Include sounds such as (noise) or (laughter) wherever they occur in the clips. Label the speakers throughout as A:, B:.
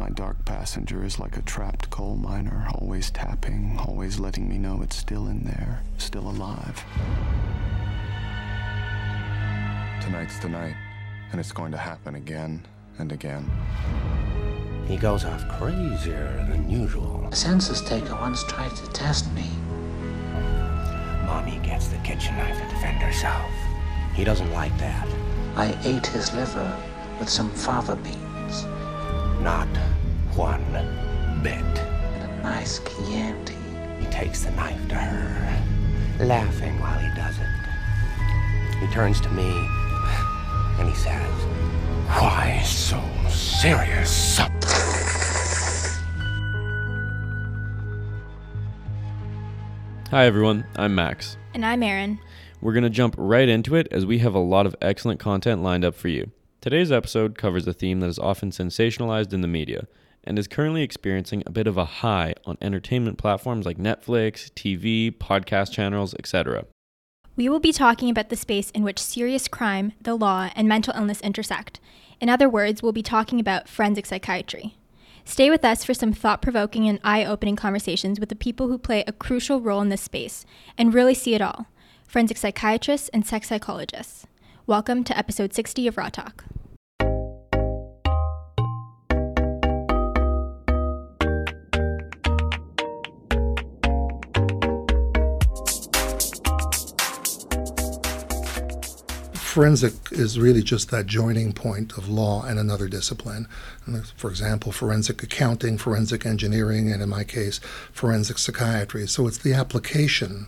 A: My dark passenger is like a trapped coal miner, always tapping, always letting me know it's still in there, still alive. Tonight's the night, and it's going to happen again and again.
B: He goes off crazier than usual.
C: A census taker once tried to test me.
B: Mommy gets the kitchen knife to defend herself. He doesn't like that.
C: I ate his liver with some fava beans
B: Not one bit.
C: and a nice Chianti.
B: He takes the knife to her, laughing while he does it. He turns to me and he says, Why so serious?
D: Hi, everyone. I'm Max.
E: And I'm Erin.
D: We're going to jump right into it as we have a lot of excellent content lined up for you. Today's episode covers a theme that is often sensationalized in the media and is currently experiencing a bit of a high on entertainment platforms like Netflix, TV, podcast channels, etc.
E: We will be talking about the space in which serious crime, the law, and mental illness intersect. In other words, we'll be talking about forensic psychiatry. Stay with us for some thought provoking and eye opening conversations with the people who play a crucial role in this space and really see it all forensic psychiatrists and sex psychologists. Welcome to episode 60 of Raw Talk.
F: Forensic is really just that joining point of law and another discipline. For example, forensic accounting, forensic engineering, and in my case, forensic psychiatry. So it's the application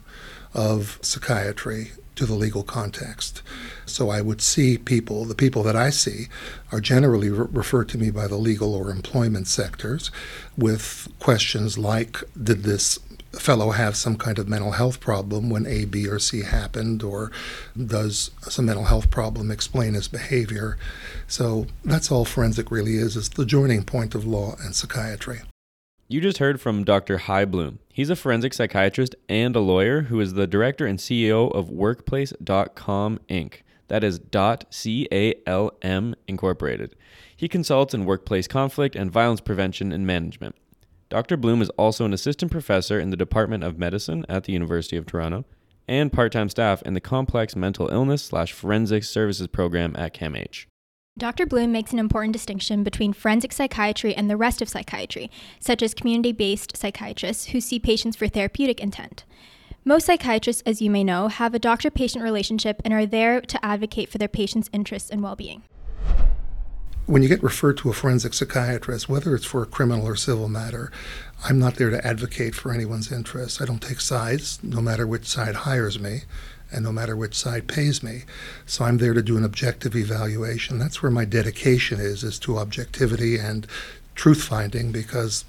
F: of psychiatry to the legal context. So I would see people, the people that I see are generally re- referred to me by the legal or employment sectors with questions like Did this fellow have some kind of mental health problem when A, B, or C happened, or does some mental health problem explain his behavior? So that's all forensic really is, is the joining point of law and psychiatry.
D: You just heard from Dr. Hy Bloom. He's a forensic psychiatrist and a lawyer who is the director and CEO of Workplace.calm Inc. That is dot .calm Incorporated. He consults in workplace conflict and violence prevention and management. Dr. Bloom is also an assistant professor in the Department of Medicine at the University of Toronto and part-time staff in the Complex Mental Illness slash Forensic Services program at CAMH.
E: Dr. Bloom makes an important distinction between forensic psychiatry and the rest of psychiatry, such as community based psychiatrists who see patients for therapeutic intent. Most psychiatrists, as you may know, have a doctor patient relationship and are there to advocate for their patients' interests and well being.
F: When you get referred to a forensic psychiatrist, whether it's for a criminal or civil matter, I'm not there to advocate for anyone's interests. I don't take sides, no matter which side hires me and no matter which side pays me. So I'm there to do an objective evaluation. That's where my dedication is, is to objectivity and truth finding because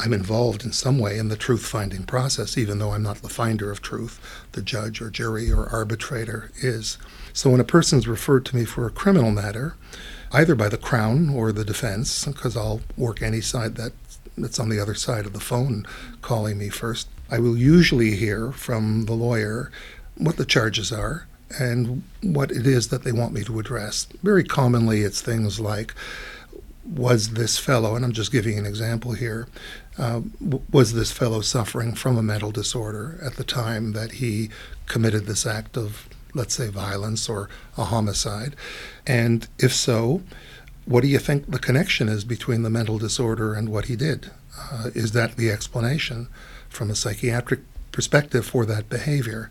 F: I'm involved in some way in the truth finding process, even though I'm not the finder of truth, the judge or jury or arbitrator is. So when a person's referred to me for a criminal matter, either by the Crown or the defense, because I'll work any side that, that's on the other side of the phone calling me first, I will usually hear from the lawyer what the charges are and what it is that they want me to address. Very commonly, it's things like, was this fellow, and I'm just giving an example here, uh, was this fellow suffering from a mental disorder at the time that he committed this act of, let's say, violence or a homicide? And if so, what do you think the connection is between the mental disorder and what he did? Uh, is that the explanation from a psychiatric perspective for that behavior?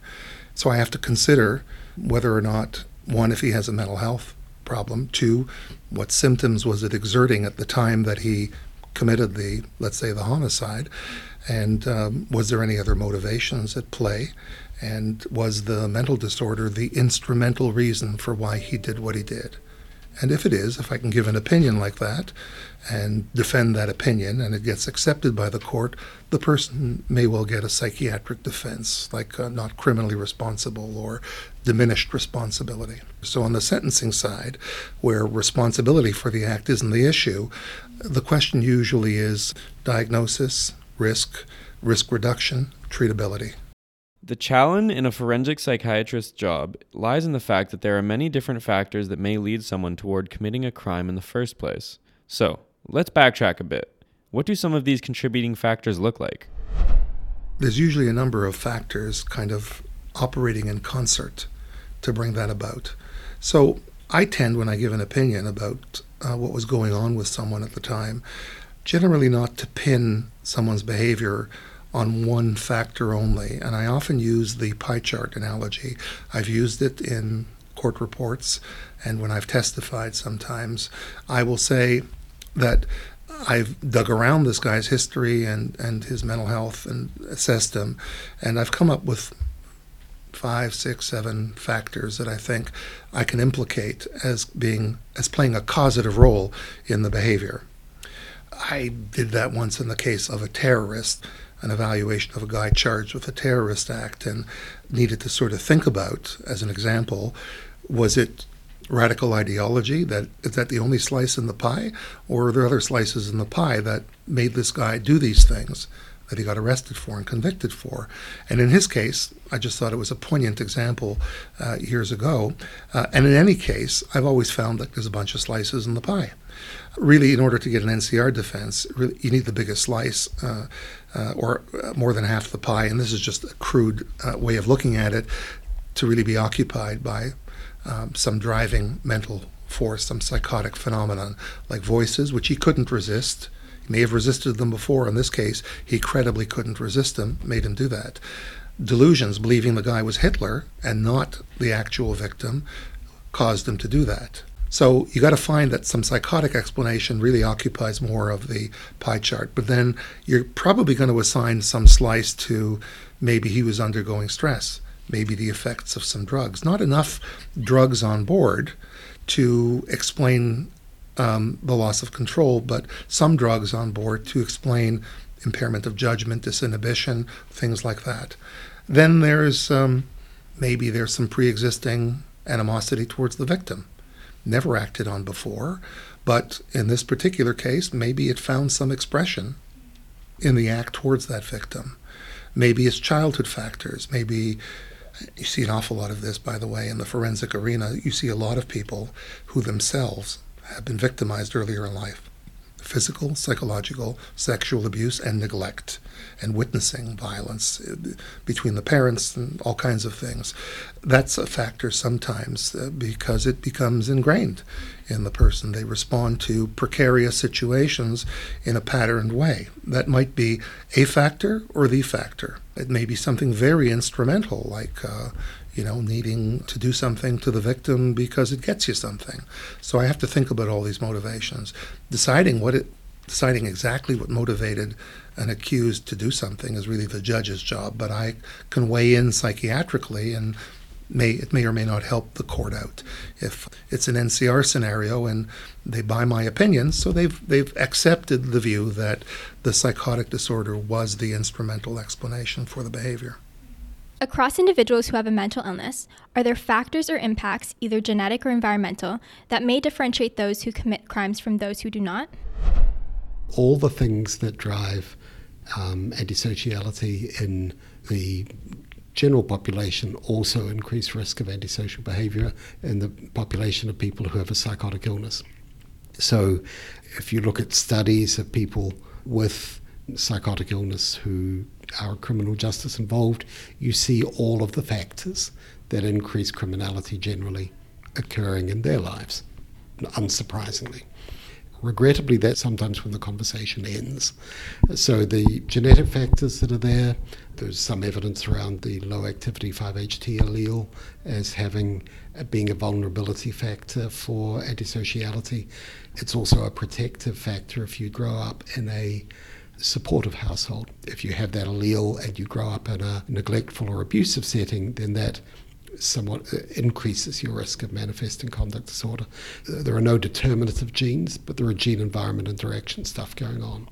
F: So I have to consider whether or not, one, if he has a mental health problem, two, what symptoms was it exerting at the time that he committed the, let's say, the homicide, and um, was there any other motivations at play? And was the mental disorder the instrumental reason for why he did what he did? And if it is, if I can give an opinion like that and defend that opinion and it gets accepted by the court, the person may well get a psychiatric defense, like uh, not criminally responsible or diminished responsibility. So, on the sentencing side, where responsibility for the act isn't the issue, the question usually is diagnosis, risk, risk reduction, treatability.
D: The challenge in a forensic psychiatrist's job lies in the fact that there are many different factors that may lead someone toward committing a crime in the first place. So, Let's backtrack a bit. What do some of these contributing factors look like?
F: There's usually a number of factors kind of operating in concert to bring that about. So I tend, when I give an opinion about uh, what was going on with someone at the time, generally not to pin someone's behavior on one factor only. And I often use the pie chart analogy. I've used it in court reports and when I've testified sometimes, I will say that I've dug around this guy's history and, and his mental health and assessed him, and I've come up with five, six, seven factors that I think I can implicate as being as playing a causative role in the behavior. I did that once in the case of a terrorist, an evaluation of a guy charged with a terrorist act, and needed to sort of think about, as an example, was it radical ideology? That is that the only slice in the pie, or are there other slices in the pie that made this guy do these things that he got arrested for and convicted for? And in his case, I just thought it was a poignant example uh, years ago. Uh, and in any case, I've always found that there's a bunch of slices in the pie. Really, in order to get an NCR defense, really, you need the biggest slice. Uh, uh, or uh, more than half the pie, and this is just a crude uh, way of looking at it, to really be occupied by um, some driving mental force, some psychotic phenomenon like voices, which he couldn't resist. He may have resisted them before. In this case, he credibly couldn't resist them, made him do that. Delusions, believing the guy was Hitler and not the actual victim, caused him to do that. So you got to find that some psychotic explanation really occupies more of the pie chart. But then you're probably going to assign some slice to maybe he was undergoing stress maybe the effects of some drugs. Not enough drugs on board to explain um, the loss of control, but some drugs on board to explain impairment of judgment, disinhibition, things like that. Then there's um, maybe there's some pre-existing animosity towards the victim, never acted on before, but in this particular case, maybe it found some expression in the act towards that victim. Maybe it's childhood factors. Maybe you see an awful lot of this, by the way, in the forensic arena. You see a lot of people who themselves have been victimized earlier in life physical, psychological, sexual abuse, and neglect, and witnessing violence uh, between the parents and all kinds of things. That's a factor sometimes uh, because it becomes ingrained in the person. They respond to precarious situations in a patterned way. That might be a factor or the factor. It may be something very instrumental, like uh, you know, needing to do something to the victim because it gets you something. So I have to think about all these motivations. Deciding what it, deciding exactly what motivated an accused to do something is really the judge's job. But I can weigh in psychiatrically and may it may or may not help the court out if it's an NCR scenario and they buy my opinion so they've they've accepted the view that the psychotic disorder was the instrumental explanation for the behavior
E: Across individuals who have a mental illness, are there factors or impacts, either genetic or environmental, that may differentiate those who commit crimes from those who do not?
G: All the things that drive um, antisociality in the general population also increase risk of antisocial behavior in the population of people who have a psychotic illness. So, if you look at studies of people with psychotic illness who our criminal justice involved, you see all of the factors that increase criminality generally occurring in their lives, unsurprisingly. Regrettably, that's sometimes when the conversation ends. So, the genetic factors that are there, there's some evidence around the low activity 5-HT allele as having uh, being a vulnerability factor for antisociality. It's also a protective factor if you grow up in a supportive household. If you have that allele and you grow up in a neglectful or abusive setting, then that somewhat uh, increases your risk of manifesting conduct disorder. Uh, there are no determinative genes, but there are gene environment interaction stuff going on.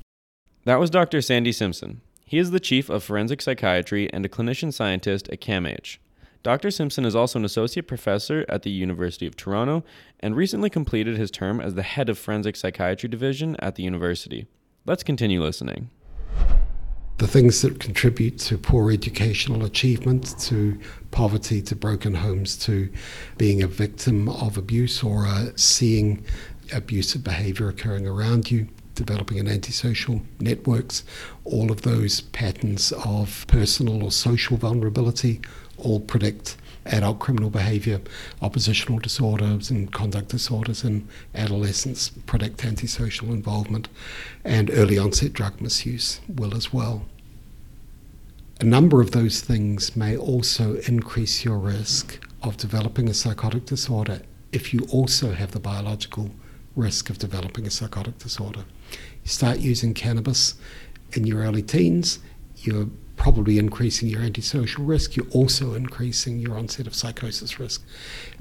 D: That was Dr. Sandy Simpson. He is the chief of forensic psychiatry and a clinician scientist at CAMH. Dr. Simpson is also an associate professor at the University of Toronto and recently completed his term as the head of forensic psychiatry division at the university. Let's continue listening.
G: The things that contribute to poor educational achievement, to poverty, to broken homes, to being a victim of abuse or uh, seeing abusive behavior occurring around you, developing an antisocial networks, all of those patterns of personal or social vulnerability all predict adult criminal behavior, oppositional disorders and conduct disorders in adolescents predict antisocial involvement, and early onset drug misuse will as well. A number of those things may also increase your risk of developing a psychotic disorder if you also have the biological risk of developing a psychotic disorder. You start using cannabis in your early teens, you're probably increasing your antisocial risk, you're also increasing your onset of psychosis risk.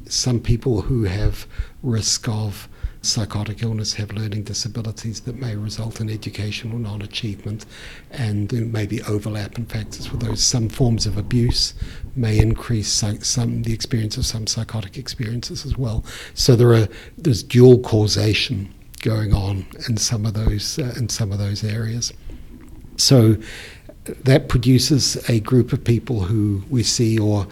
G: Some people who have risk of psychotic illness have learning disabilities that may result in educational non achievement, and there may be overlap in factors with those. Some forms of abuse may increase some the experience of some psychotic experiences as well. So there are there's dual causation going on in some of those uh, in some of those areas. So that produces a group of people who we see or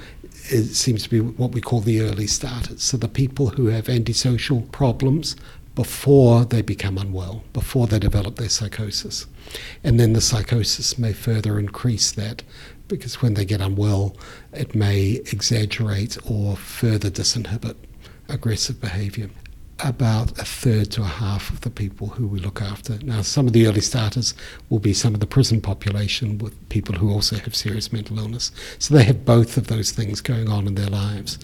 G: it seems to be what we call the early starters. So the people who have antisocial problems before they become unwell, before they develop their psychosis. And then the psychosis may further increase that because when they get unwell, it may exaggerate or further disinhibit aggressive behavior about a third to a half of the people who we look after. Now, some of the early starters will be some of the prison population with people who also have serious mental illness. So they have both of those things going on in their lives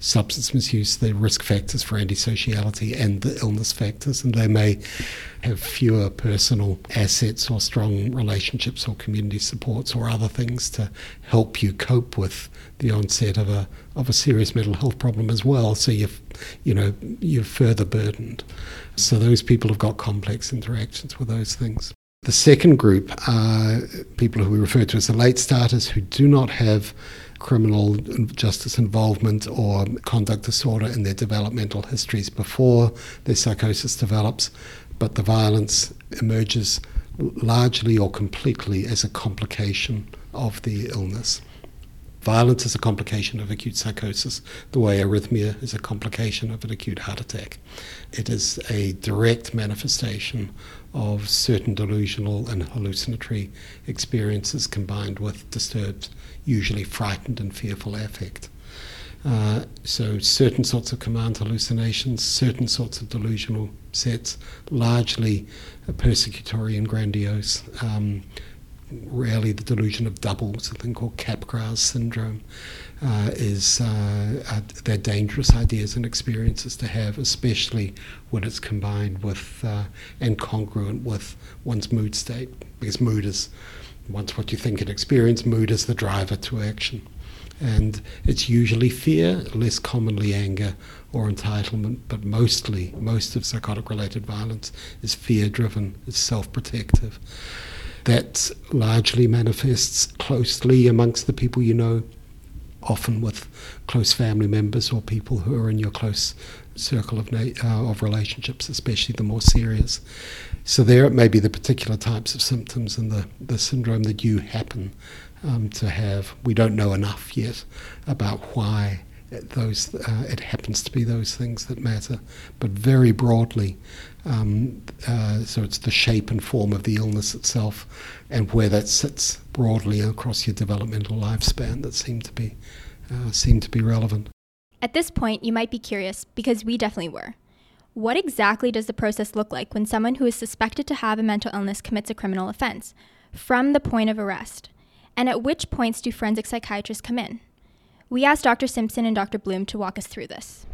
G: substance misuse, the risk factors for antisociality, and the illness factors, and they may have fewer personal assets or strong relationships or community supports or other things to help you cope with the onset of a of a serious mental health problem as well. So you've you know you're further burdened. So those people have got complex interactions with those things. The second group are people who we refer to as the late starters who do not have criminal justice involvement or conduct disorder in their developmental histories before their psychosis develops, but the violence emerges largely or completely as a complication of the illness. Violence is a complication of acute psychosis, the way arrhythmia is a complication of an acute heart attack. It is a direct manifestation of certain delusional and hallucinatory experiences combined with disturbed, usually frightened and fearful affect. Uh, so, certain sorts of command hallucinations, certain sorts of delusional sets, largely persecutory and grandiose. Um, rarely the delusion of doubles, a thing called Capgras syndrome, uh, is uh, uh, they're dangerous ideas and experiences to have, especially when it's combined with uh, and congruent with one's mood state, because mood is once what you think and experience, mood is the driver to action. And it's usually fear, less commonly anger or entitlement, but mostly, most of psychotic related violence is fear driven, it's self protective that largely manifests closely amongst the people you know, often with close family members or people who are in your close circle of, na- uh, of relationships, especially the more serious. So there it may be the particular types of symptoms and the, the syndrome that you happen um, to have. We don't know enough yet about why those uh, it happens to be those things that matter, but very broadly, um, uh, so it's the shape and form of the illness itself, and where that sits broadly across your developmental lifespan that seem to be uh, seem to be relevant.
E: At this point, you might be curious because we definitely were. What exactly does the process look like when someone who is suspected to have a mental illness commits a criminal offense, from the point of arrest? And at which points do forensic psychiatrists come in? We asked Dr. Simpson and Dr. Bloom to walk us through this.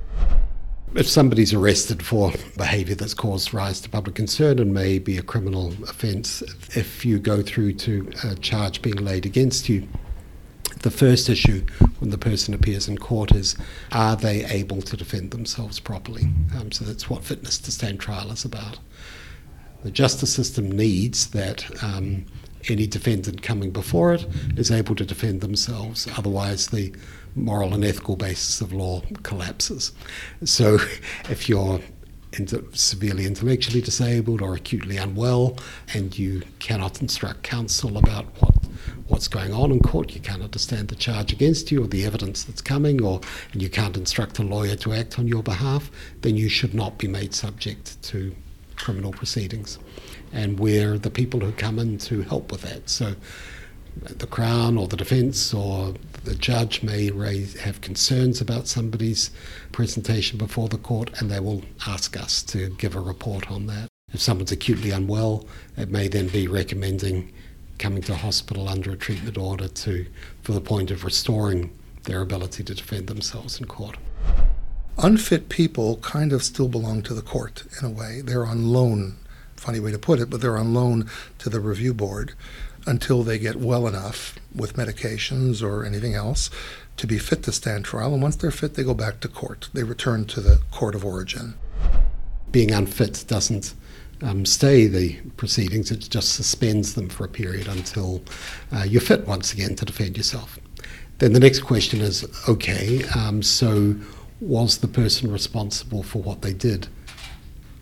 G: If somebody's arrested for behaviour that's caused rise to public concern and may be a criminal offence, if you go through to a charge being laid against you, the first issue when the person appears in court is are they able to defend themselves properly? Um, so that's what fitness to stand trial is about. The justice system needs that um, any defendant coming before it is able to defend themselves. Otherwise, the moral and ethical basis of law collapses. So if you're severely intellectually disabled or acutely unwell and you cannot instruct counsel about what what's going on in court, you can't understand the charge against you or the evidence that's coming, or and you can't instruct a lawyer to act on your behalf, then you should not be made subject to criminal proceedings, and we're the people who come in to help with that. So the Crown or the defence or the judge may raise, have concerns about somebody's presentation before the court, and they will ask us to give a report on that. If someone's acutely unwell, it may then be recommending coming to hospital under a treatment order to, for the point of restoring their ability to defend themselves in court.
F: Unfit people kind of still belong to the court in a way. They're on loan, funny way to put it, but they're on loan to the review board until they get well enough with medications or anything else to be fit to stand trial. And once they're fit, they go back to court. They return to the court of origin.
G: Being unfit doesn't um, stay the proceedings, it just suspends them for a period until uh, you're fit once again to defend yourself. Then the next question is okay, um, so was the person responsible for what they did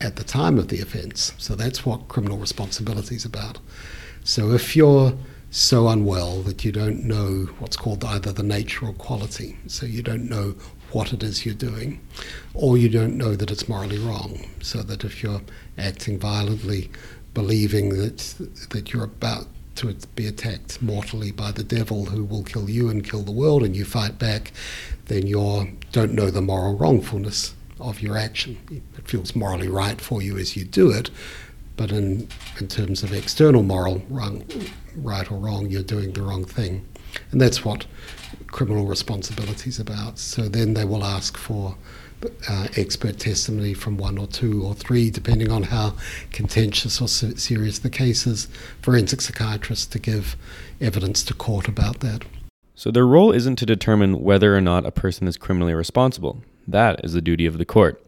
G: at the time of the offence? So that's what criminal responsibility is about. So if you're so unwell that you don't know what's called either the nature or quality, so you don't know what it is you're doing, or you don't know that it's morally wrong, so that if you're acting violently, believing that that you're about to be attacked mortally by the devil who will kill you and kill the world, and you fight back, then you don't know the moral wrongfulness of your action. It feels morally right for you as you do it, but in, in terms of external moral wrong, right or wrong, you're doing the wrong thing. And that's what criminal responsibility is about. So then they will ask for uh, expert testimony from one or two or three, depending on how contentious or serious the case is, forensic psychiatrists to give evidence to court about that.
D: So their role isn't to determine whether or not a person is criminally responsible. That is the duty of the court,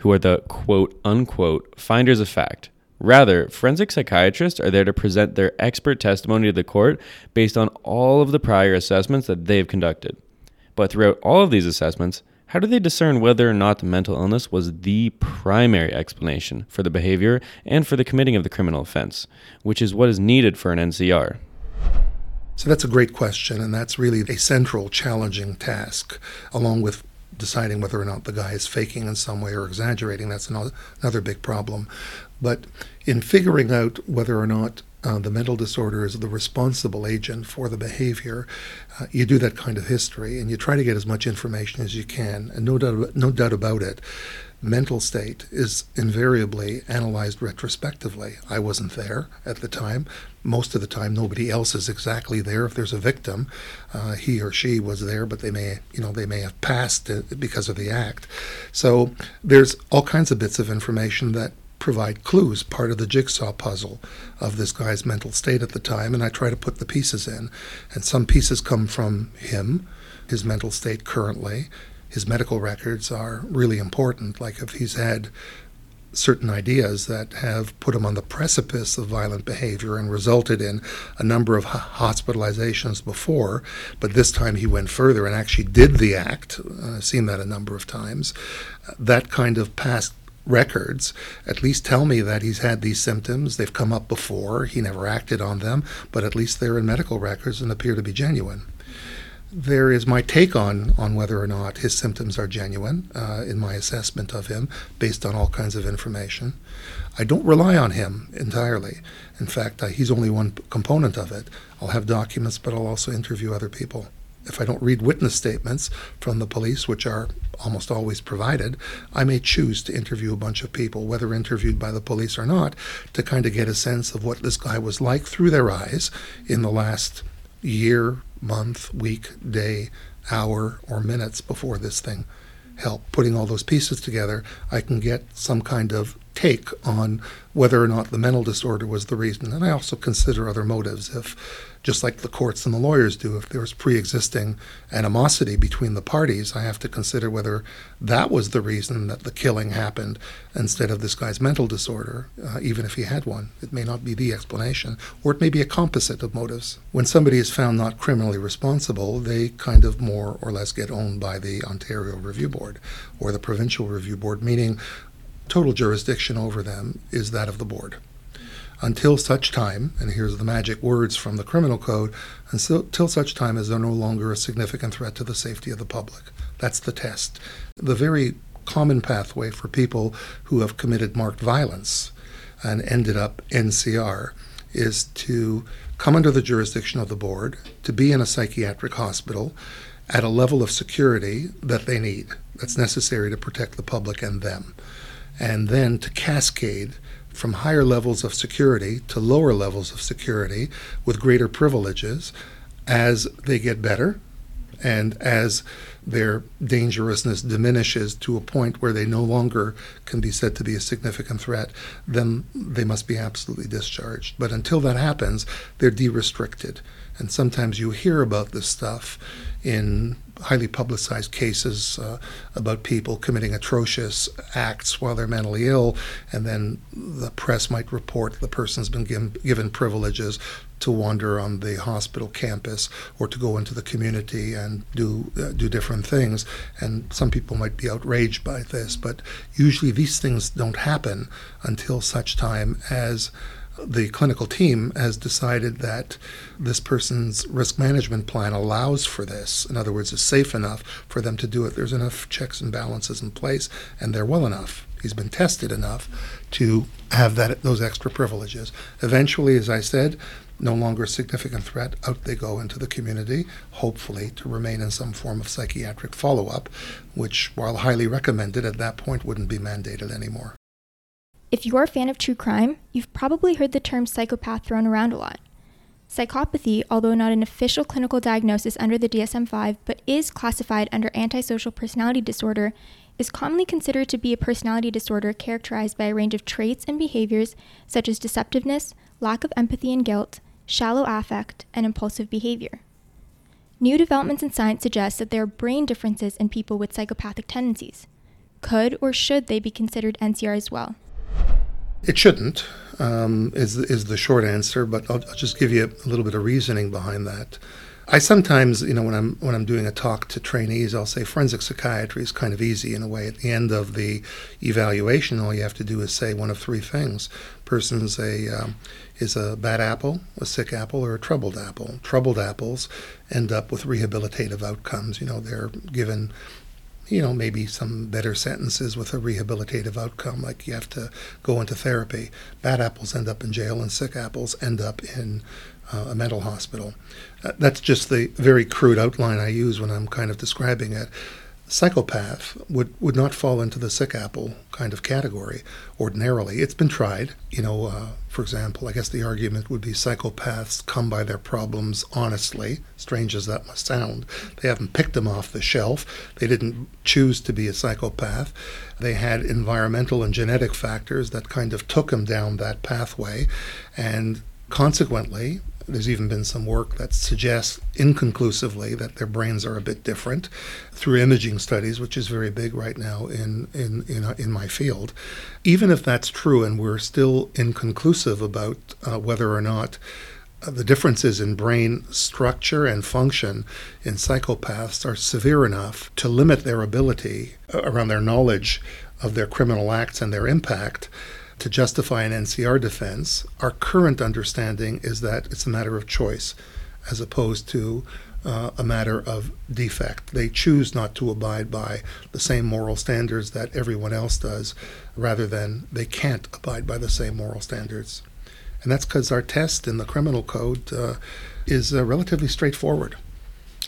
D: who are the quote unquote finders of fact, Rather, forensic psychiatrists are there to present their expert testimony to the court based on all of the prior assessments that they've conducted. But throughout all of these assessments, how do they discern whether or not the mental illness was the primary explanation for the behavior and for the committing of the criminal offense, which is what is needed for an NCR?
F: So that's a great question, and that's really a central challenging task, along with deciding whether or not the guy is faking in some way or exaggerating. That's another big problem. But in figuring out whether or not uh, the mental disorder is the responsible agent for the behavior, uh, you do that kind of history and you try to get as much information as you can. And no doubt, no doubt about it, mental state is invariably analyzed retrospectively. I wasn't there at the time. Most of the time, nobody else is exactly there. If there's a victim, uh, he or she was there, but they may, you know, they may have passed because of the act. So there's all kinds of bits of information that provide clues, part of the jigsaw puzzle of this guy's mental state at the time, and I try to put the pieces in. And some pieces come from him, his mental state currently. His medical records are really important, like if he's had certain ideas that have put him on the precipice of violent behavior and resulted in a number of hospitalizations before, but this time he went further and actually did the act. Uh, I've seen that a number of times. That kind of past records at least tell me that he's had these symptoms. They've come up before. He never acted on them, but at least they're in medical records and appear to be genuine. There is my take on, on whether or not his symptoms are genuine uh, in my assessment of him based on all kinds of information. I don't rely on him entirely. In fact, he's only one component of it. I'll have documents, but I'll also interview other people if I don't read witness statements from the police, which are almost always provided, I may choose to interview a bunch of people, whether interviewed by the police or not, to kind of get a sense of what this guy was like through their eyes in the last year, month, week, day, hour, or minutes before this thing help putting all those pieces together, I can get some kind of take on whether or not the mental disorder was the reason. And I also consider other motives. If, just like the courts and the lawyers do, if there's pre existing animosity between the parties, I have to consider whether that was the reason that the killing happened instead of this guy's mental disorder, uh, even if he had one. It may not be the explanation, or it may be a composite of motives. When somebody is found not criminally responsible, they kind of more or less get owned by the Ontario Review Board or the Provincial Review Board, meaning total jurisdiction over them is that of the board. Until such time, and here's the magic words from the criminal code, until such time as they're no longer a significant threat to the safety of the public. That's the test. The very common pathway for people who have committed marked violence and ended up NCR is to come under the jurisdiction of the board, to be in a psychiatric hospital at a level of security that they need, that's necessary to protect the public and them, and then to cascade from higher levels of security to lower levels of security with greater privileges as they get better and as their dangerousness diminishes to a point where they no longer can be said to be a significant threat, then they must be absolutely discharged. But until that happens, they're de restricted. And sometimes you hear about this stuff in highly publicized cases uh, about people committing atrocious acts while they're mentally ill, and then the press might report the person's been given, given privileges to wander on the hospital campus or to go into the community and do uh, do different things. And some people might be outraged by this, but usually these things don't happen until such time as the clinical team has decided that this person's risk management plan allows for this. In other words, is safe enough for them to do it. There's enough checks and balances in place, and they're well enough. He's been tested enough to have that those extra privileges. Eventually, as I said, no longer a significant threat, out they go into the community, hopefully to remain in some form of psychiatric follow up, which, while highly recommended at that point, wouldn't be mandated anymore.
E: If you're a fan of true crime, you've probably heard the term psychopath thrown around a lot. Psychopathy, although not an official clinical diagnosis under the DSM 5 but is classified under antisocial personality disorder, is commonly considered to be a personality disorder characterized by a range of traits and behaviors such as deceptiveness, lack of empathy and guilt, shallow affect, and impulsive behavior. New developments in science suggest that there are brain differences in people with psychopathic tendencies. Could or should they be considered NCR as well?
F: It shouldn't, um, is, is the short answer, but I'll, I'll, just give you a little bit of reasoning behind that. I sometimes, you know, when I'm when I'm doing a talk to trainees, I'll say forensic psychiatry is kind of easy in a way. At the end of the evaluation, all you have to do is say one of three things: person's a um, is a bad apple, a sick apple, or a troubled apple. Troubled apples end up with rehabilitative outcomes. You know, they're given you know, maybe some better sentences with a rehabilitative outcome, like you have to go into therapy. Bad apples end up in jail, and sick apples end up in uh, a mental hospital. Uh, that's just the very crude outline I use when I'm kind of describing it psychopath would, would not fall into the sick apple kind of category ordinarily. It's been tried. You know, uh, for example, I guess the argument would be psychopaths come by their problems honestly, strange as that must sound. They haven't picked them off the shelf. They didn't choose to be a psychopath. They had environmental and genetic factors that kind of took them down that pathway. And consequently, there's even been some work that suggests inconclusively that their brains are a bit different through imaging studies, which is very big right now in, in, in, uh, in my field. Even if that's true, and we're still inconclusive about uh, whether or not uh, the differences in brain structure and function in psychopaths are severe enough to limit their ability uh, around their knowledge of their criminal acts and their impact to justify an NCR defense, our current understanding is that it's a matter of choice as opposed to uh, a matter of defect. They choose not to abide by the same moral standards that everyone else does, rather than they can't abide by the same moral standards. And that's because our test in the criminal code uh, is uh, relatively straightforward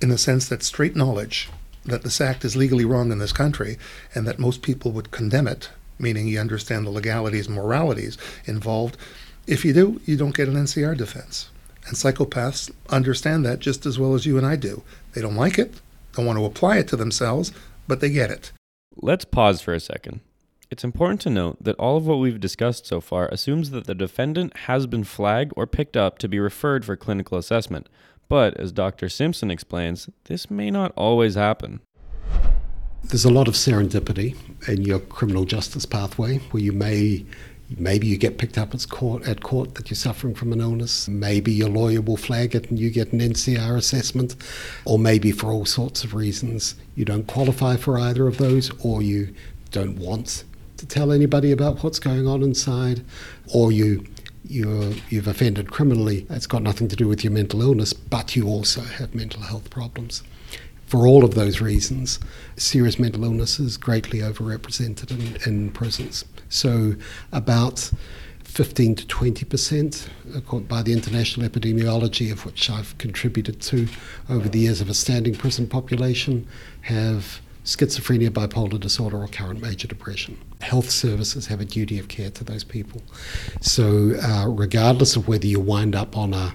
F: in the sense that straight knowledge that this act is legally wrong in this country and that most people would condemn it meaning you understand the legalities and moralities involved. If you do, you don't get an NCR defense. And psychopaths understand that just as well as you and I do. They don't like it, don't want to apply it to themselves, but they get it.
D: Let's pause for a second. It's important to note that all of what we've discussed so far assumes that the defendant has been flagged or picked up to be referred for clinical assessment. But as Dr. Simpson explains, this may not always happen
G: there's a lot of serendipity in your criminal justice pathway where you may maybe you get picked up at court at court that you're suffering from an illness. Maybe your lawyer will flag it and you get an NCR assessment. Or maybe for all sorts of reasons you don't qualify for either of those or you don't want to tell anybody about what's going on inside. Or you you you've offended criminally. It's got nothing to do with your mental illness but you also have mental health problems for all of those reasons, serious mental illness is greatly overrepresented in, in prisons. So, about 15 to 20 percent according by the international epidemiology, of which I've contributed to over the years of a standing prison population, have schizophrenia, bipolar disorder, or current major depression. Health services have a duty of care to those people. So, uh, regardless of whether you wind up on a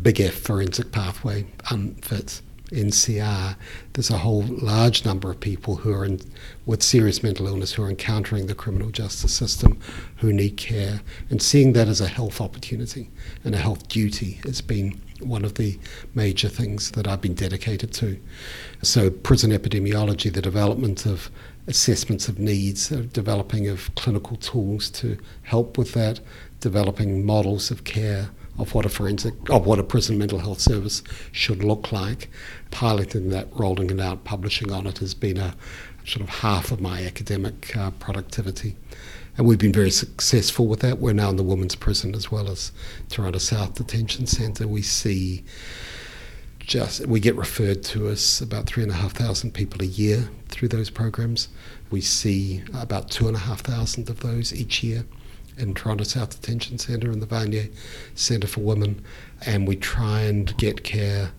G: big F forensic pathway, unfit, NCR, there's a whole large number of people who are in, with serious mental illness who are encountering the criminal justice system who need care. And seeing that as a health opportunity and a health duty has been one of the major things that I've been dedicated to. So, prison epidemiology, the development of assessments of needs, of developing of clinical tools to help with that, developing models of care of what a forensic, of what a prison mental health service should look like. Piloting that, rolling it out, publishing on it has been a sort of half of my academic uh, productivity. And we've been very successful with that. We're now in the women's prison as well as Toronto South Detention Centre. We see just we get referred to us about three and a half thousand people a year through those programs. We see about two and a half thousand of those each year in Toronto South Detention Centre and the Vanier Centre for Women, and we try and get care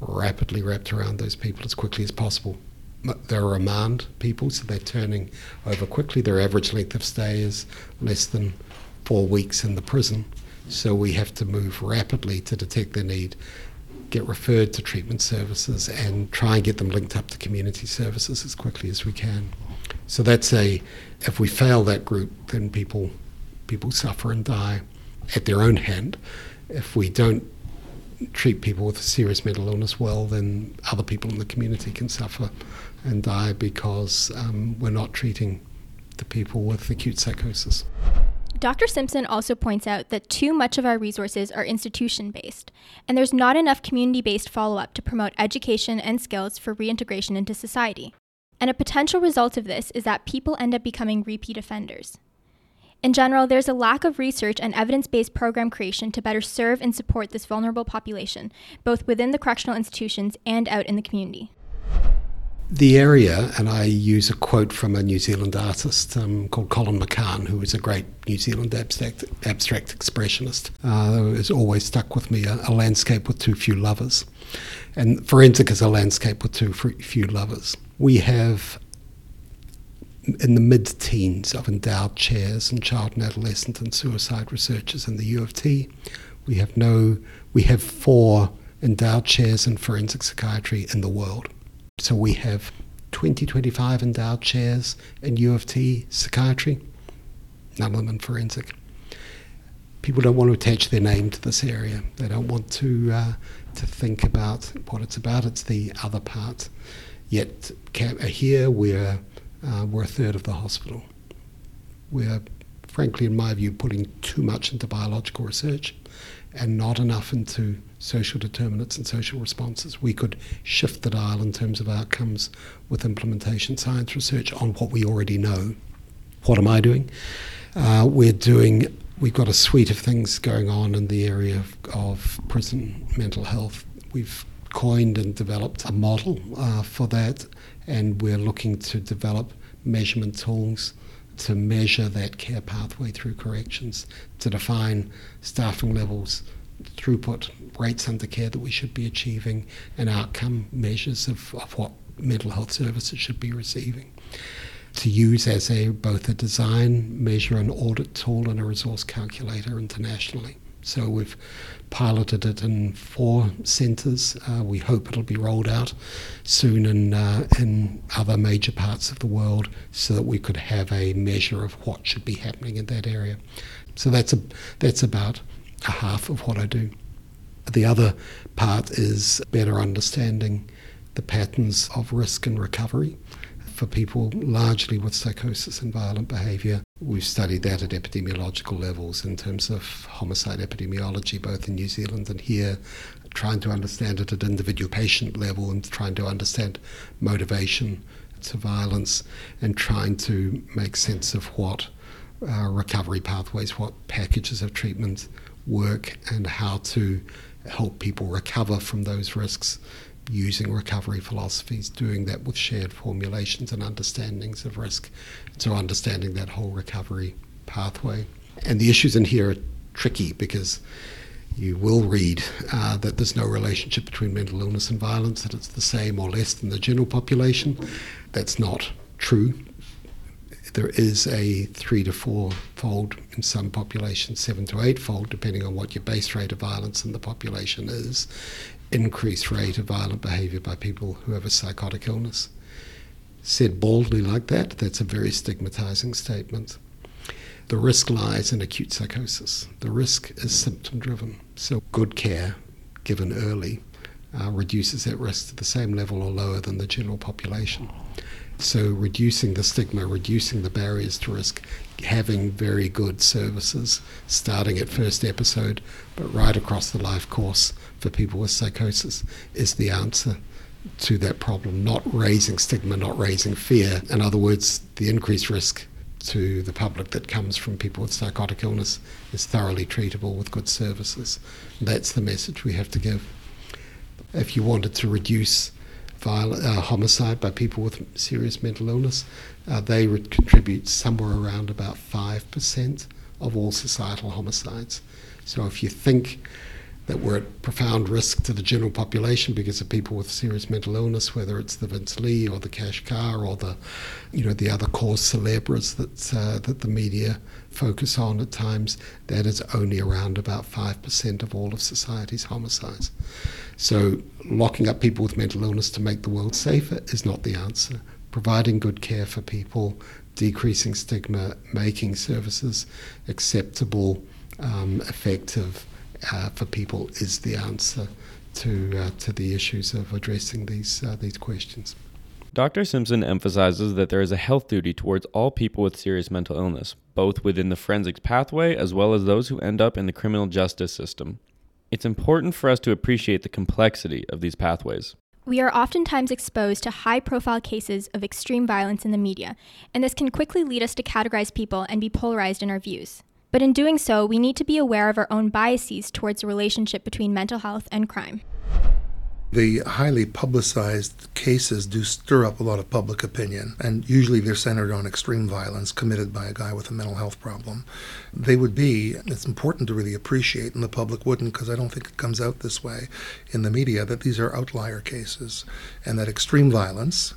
G: rapidly wrapped around those people as quickly as possible. They're remand people, so they're turning over quickly. Their average length of stay is less than four weeks in the prison, so we have to move rapidly to detect their need, get referred to treatment services, and try and get them linked up to community services as quickly as we can. So that's a, if we fail that group, then people people suffer and die at their own hand. If we don't treat people with serious mental illness well, then other people in the community can suffer and die because um, we're not treating the people with acute psychosis.
E: Dr. Simpson also points out that too much of our resources are institution based, and there's not enough community based follow up to promote education and skills for reintegration into society. And a potential result of this is that people end up becoming repeat offenders. In general, there's a lack of research and evidence based program creation to better serve and support this vulnerable population, both within the correctional institutions and out in the community.
G: The area, and I use a quote from a New Zealand artist um, called Colin McCahon, who is a great New Zealand abstract, abstract expressionist, uh, has always stuck with me a, a landscape with too few lovers. And forensic is a landscape with too few lovers. We have in the mid teens of endowed chairs in child and adolescent and suicide researchers in the U of T. We have no, we have four endowed chairs in forensic psychiatry in the world. So we have 20, 25 endowed chairs in U of T psychiatry, none of them in forensic. People don't want to attach their name to this area. They don't want to uh, to think about what it's about. It's the other part. Yet here we're uh, we're a third of the hospital. We're, frankly, in my view, putting too much into biological research and not enough into social determinants and social responses. We could shift the dial in terms of outcomes with implementation science research on what we already know. What am I doing? Uh, we're doing. We've got a suite of things going on in the area of, of prison mental health. We've coined and developed a model uh, for that and we're looking to develop measurement tools to measure that care pathway through corrections, to define staffing levels, throughput, rates under care that we should be achieving, and outcome measures of, of what mental health services should be receiving. To use as a both a design, measure, and audit tool and a resource calculator internationally. So we've piloted it in four centres. Uh, we hope it'll be rolled out soon in, uh, in other major parts of the world so that we could have a measure of what should be happening in that area. So that's, a, that's about a half of what I do. The other part is better understanding the patterns of risk and recovery for people largely with psychosis and violent behaviour. We've studied that at epidemiological levels in terms of homicide epidemiology, both in New Zealand and here, trying to understand it at individual patient level and trying to understand motivation to violence and trying to make sense of what uh, recovery pathways, what packages of treatment work, and how to help people recover from those risks using recovery philosophies, doing that with shared formulations and understandings of risk. So, understanding that whole recovery pathway. And the issues in here are tricky because you will read uh, that there's no relationship between mental illness and violence, that it's the same or less than the general population. That's not true. There is a three to four fold in some populations, seven to eight fold, depending on what your base rate of violence in the population is, increased rate of violent behavior by people who have a psychotic illness. Said baldly like that, that's a very stigmatizing statement. The risk lies in acute psychosis. The risk is symptom driven. So, good care given early uh, reduces that risk to the same level or lower than the general population. So, reducing the stigma, reducing the barriers to risk, having very good services, starting at first episode, but right across the life course for people with psychosis, is the answer to that problem. Not raising stigma, not raising fear. In other words, the increased risk to the public that comes from people with psychotic illness is thoroughly treatable with good services. That's the message we have to give. If you wanted to reduce violent, uh, homicide by people with serious mental illness, uh, they contribute somewhere around about 5% of all societal homicides. So if you think that we're at profound risk to the general population because of people with serious mental illness, whether it's the Vince Li or the Kachkar or the, you know, the other cause celebres that uh, that the media focus on at times. That is only around about five percent of all of society's homicides. So locking up people with mental illness to make the world safer is not the answer. Providing good care for people, decreasing stigma, making services acceptable, um, effective uh, for people is the answer to uh, to the issues of addressing these uh, these questions.
D: Dr. Simpson emphasizes that there is a health duty towards all people with serious mental illness, both within the forensics pathway as well as those who end up in the criminal justice system. It's important for us to appreciate the complexity of these pathways.
E: We are oftentimes exposed to high profile cases of extreme violence in the media, and this can quickly lead us to categorize people and be polarized in our views. But in doing so, we need to be aware of our own biases towards the relationship between mental health and crime.
F: The highly publicized cases do stir up a lot of public opinion, and usually they're centered on extreme violence committed by a guy with a mental health problem. They would be, it's important to really appreciate, and the public wouldn't because I don't think it comes out this way in the media, that these are outlier cases, and that extreme violence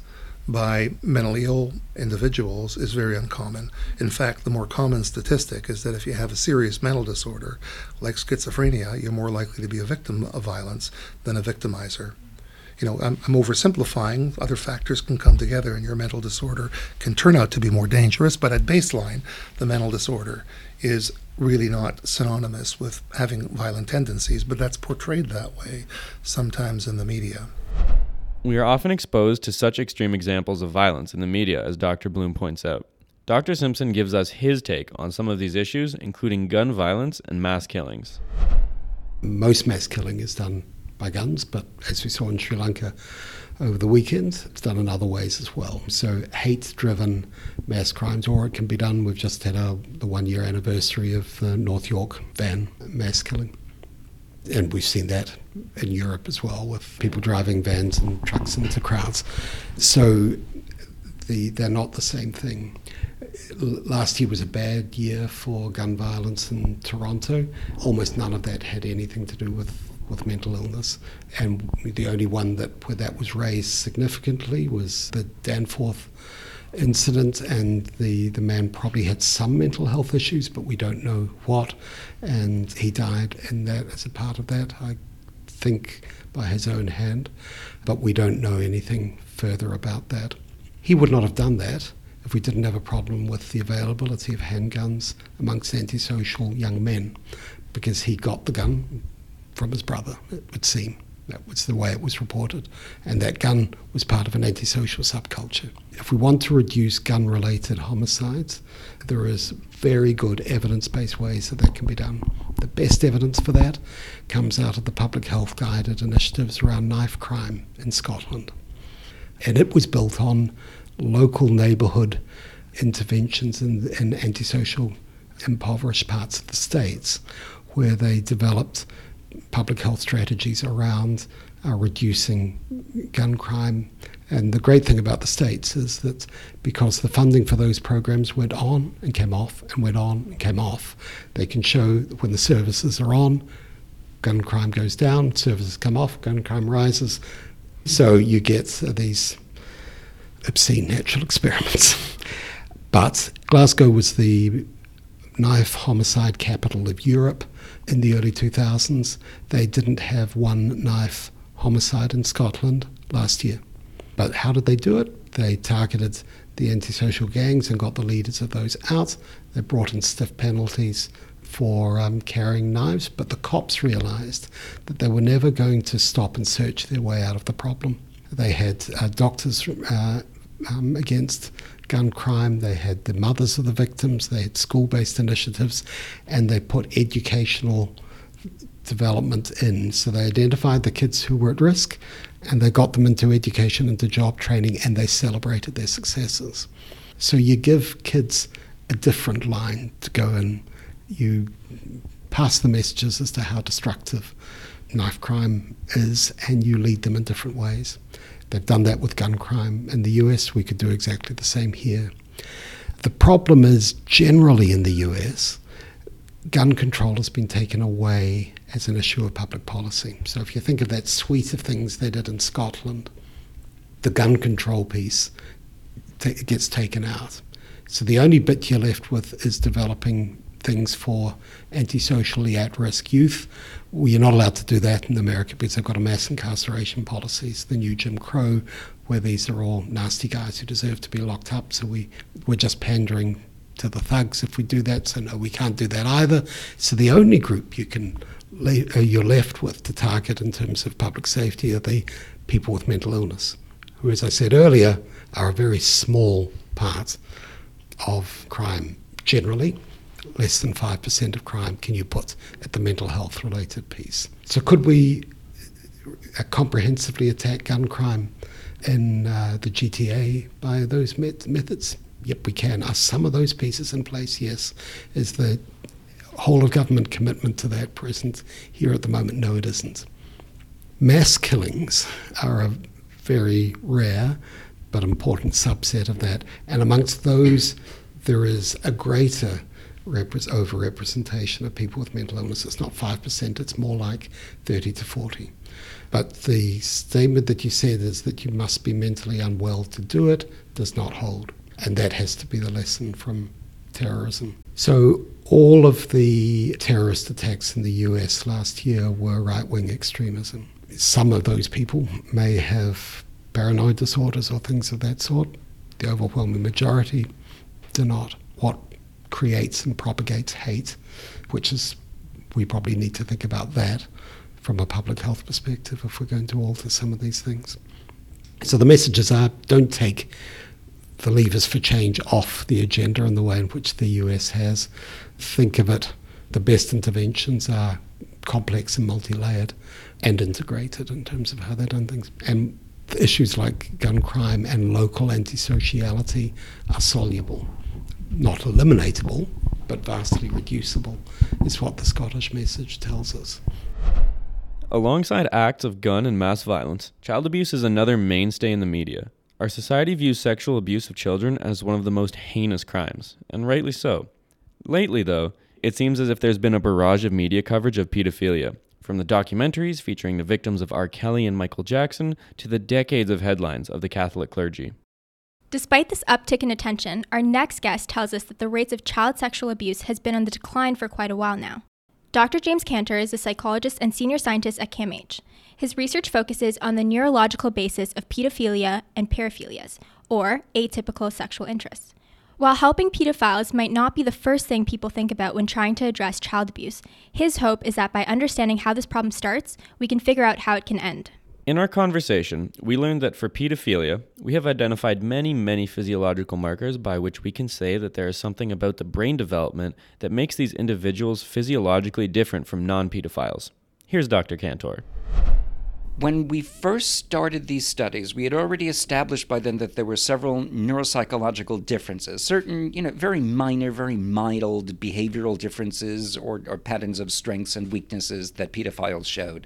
F: by mentally ill individuals is very uncommon. In fact, the more common statistic is that if you have a serious mental disorder, like schizophrenia, you're more likely to be a victim of violence than a victimizer. You know, I'm, I'm oversimplifying. Other factors can come together, and your mental disorder can turn out to be more dangerous. But at baseline, the mental disorder is really not synonymous with having violent tendencies, but that's portrayed that way sometimes in the media.
D: We are often exposed to such extreme examples of violence in the media, as Dr. Bloom points out. Dr. Simpson gives us his take on some of these issues, including gun violence and mass killings.
G: Most mass killing is done by guns, but as we saw in Sri Lanka over the weekend, it's done in other ways as well. So, hate driven mass crimes, or it can be done. We've just had the one year anniversary of the North York van mass killing and we've seen that in Europe as well with people driving vans and trucks into crowds. So the, they're not the same thing. Last year was a bad year for gun violence in Toronto. Almost none of that had anything to do with, with mental illness. And the only one that where that was raised significantly was the Danforth incident, and the, the man probably had some mental health issues, but we don't know what. And he died in that as a part of that, I think, by his own hand. But we don't know anything further about that. He would not have done that if we didn't have a problem with the availability of handguns amongst antisocial young men, because he got the gun from his brother, it would seem. That was the way it was reported. And that gun was part of an antisocial subculture. If we want to reduce gun related homicides, there is very good evidence based ways that that can be done. The best evidence for that comes out of the public health guided initiatives around knife crime in Scotland. And it was built on local neighbourhood interventions in, in antisocial impoverished parts of the states where they developed public health strategies around uh, reducing gun crime. And the great thing about the states is that because the funding for those programs went on and came off and went on and came off, they can show when the services are on, gun crime goes down, services come off, gun crime rises. So you get these obscene natural (laughs) experiments. but Glasgow was the knife homicide capital of Europe in the early 2000s. They didn't have one knife homicide in Scotland last year. But how did they do it? They targeted the antisocial gangs and got the leaders of those out. They brought in stiff penalties for um, carrying knives, but the cops realized that they were never going to stop and search their way out of the problem. They had uh, doctors uh, um, against gun crime, they had the mothers of the victims, they had school based initiatives, and they put educational development in. So they identified the kids who were at risk and they got them into education, into job training, and they celebrated their successes. So you give kids a different line to go and you pass the messages as to how destructive knife crime is, and you lead them in different ways. They've done that with gun crime in the US. We could do exactly the same here. The problem is generally in the US, gun control has been taken away as an issue of public policy. So if you think of that suite of things they did in Scotland, the gun control piece t- gets taken out. So the only bit you're left with is developing things for antisocially at risk youth. Well, you're not allowed to do that in America because they've got a mass incarceration policies, the new Jim Crow, where these are all nasty guys who deserve to be locked up. So we, we're just pandering to the thugs if we do that. So no, we can't do that either. So the only group you can uh, you're left with to target in terms of public safety are the people with mental illness, who, as I said earlier, are a very small part of crime generally less than 5% of crime can you put at the mental health related piece. So, could we uh, comprehensively attack gun crime in uh, the GTA by those met- methods? Yep, we can. Are some of those pieces in place? Yes. Is the whole of government commitment to that present here at the moment? No, it isn't. Mass killings are a very rare but important subset of that. And amongst those, there is a greater repre- overrepresentation of people with mental illness. It's not 5%, it's more like 30 to 40. But the statement that you said is that you must be mentally unwell to do it does not hold. And that has to be the lesson from terrorism. So, all of the terrorist attacks in the US last year were right wing extremism. Some of those people may have paranoid disorders or things of that sort. The overwhelming majority do not. What creates and propagates hate, which is, we probably need to think about that from a public health perspective if we're going to alter some of these things. So the messages are don't take the levers for change off the agenda in the way in which the US has. Think of it, the best interventions are complex and multi layered and integrated in terms of how they've done things. And issues like gun crime and local antisociality are soluble not eliminatable, but vastly reducible, is what the Scottish message tells us.
D: Alongside acts of gun and mass violence, child abuse is another mainstay in the media. Our society views sexual abuse of children as one of the most heinous crimes, and rightly so. Lately, though, it seems as if there's been a barrage of media coverage of pedophilia, from the documentaries featuring the victims of R. Kelly and Michael Jackson to the decades of headlines of the Catholic clergy.
E: Despite this uptick in attention, our next guest tells us that the rates of child sexual abuse has been on the decline for quite a while now. Dr. James Cantor is a psychologist and senior scientist at CAMH. His research focuses on the neurological basis of pedophilia and paraphilias, or atypical sexual interests. While helping pedophiles might not be the first thing people think about when trying to address child abuse, his hope is that by understanding how this problem starts, we can figure out how it can end.
D: In our conversation, we learned that for pedophilia, we have identified many, many physiological markers by which we can say that there is something about the brain development that makes these individuals physiologically different from non pedophiles. Here's Dr. Cantor.
H: When we first started these studies, we had already established by then that there were several neuropsychological differences, certain, you know, very minor, very mild behavioral differences or, or patterns of strengths and weaknesses that pedophiles showed.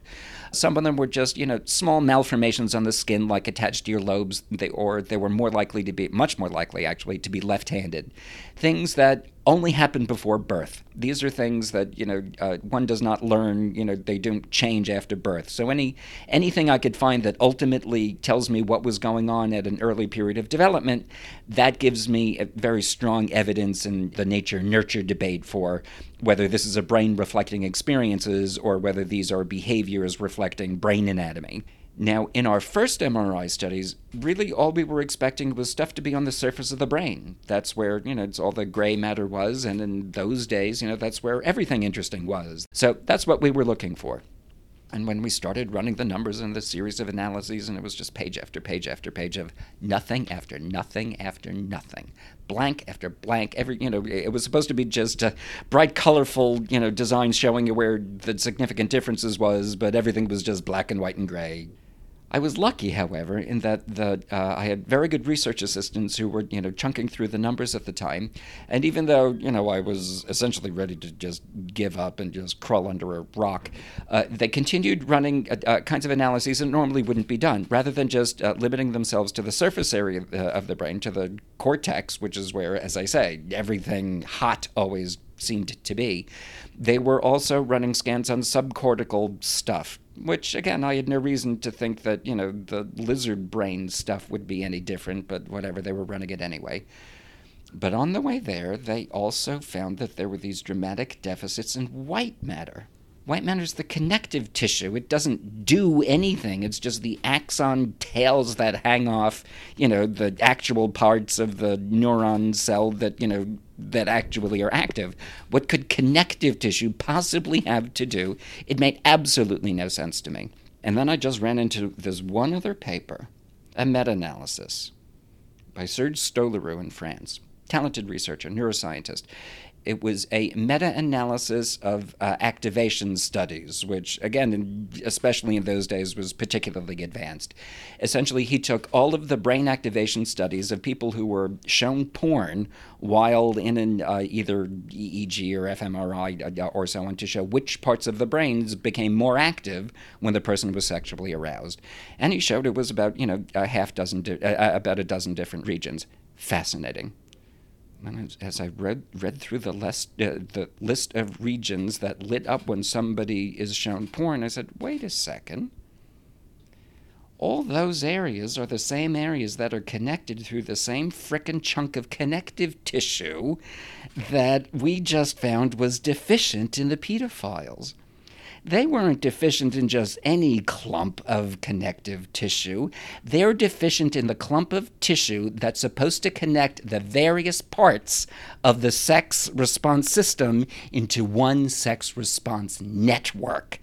H: Some of them were just, you know, small malformations on the skin, like attached earlobes, they, or they were more likely to be, much more likely actually, to be left handed. Things that only happen before birth. These are things that you know uh, one does not learn. You know they don't change after birth. So any anything I could find that ultimately tells me what was going on at an early period of development, that gives me very strong evidence in the nature nurture debate for whether this is a brain reflecting experiences or whether these are behaviors reflecting brain anatomy. Now, in our first MRI studies, really all we were expecting was stuff to be on the surface of the brain. That's where, you know, it's all the gray matter was, and in those days, you know, that's where everything interesting was. So that's what we were looking for. And when we started running the numbers in the series of analyses, and it was just page after page after page of nothing after nothing after nothing, blank after blank. Every you know, it was supposed to be just a bright, colorful you know designs showing you where the significant differences was, but everything was just black and white and gray. I was lucky, however, in that the uh, I had very good research assistants who were, you know, chunking through the numbers at the time. And even though, you know, I was essentially ready to just give up and just crawl under a rock, uh, they continued running uh, uh kinds of analyses that normally wouldn't be done, rather than just uh, limiting themselves to the surface area uh, of the brain, to the cortex, which is where, as I say, everything hot always seemed to be. They were also running scans on subcortical stuff, which again I had no reason to think that you know the lizard brain stuff would be any different, but whatever they were running it anyway. But on the way there, they also found that there were these dramatic deficits in white matter. White matter is the connective tissue. It doesn't do anything. It's just the axon tails that hang off, you know, the actual parts of the neuron cell that, you know, that actually are active. What could connective tissue possibly have to do? It made absolutely no sense to me. And then I just ran into this one other paper, a meta analysis by Serge Stoléru in France, talented researcher, neuroscientist it was a meta-analysis of uh, activation studies, which, again, in, especially in those days, was particularly advanced. Essentially, he took all of the brain activation studies of people who were shown porn while in an uh, either EEG or fMRI uh, or so on to show which parts of the brains became more active when the person was sexually aroused, and he showed it was about you know a half dozen, di- uh, about a dozen different regions. Fascinating. And as I read read through the list uh, the list of regions that lit up when somebody is shown porn, I said, "Wait a second. All those areas are the same areas that are connected through the same frickin' chunk of connective tissue that we just found was deficient in the pedophiles." They weren't deficient in just any clump of connective tissue. They're deficient in the clump of tissue that's supposed to connect the various parts of the sex response system into one sex response network.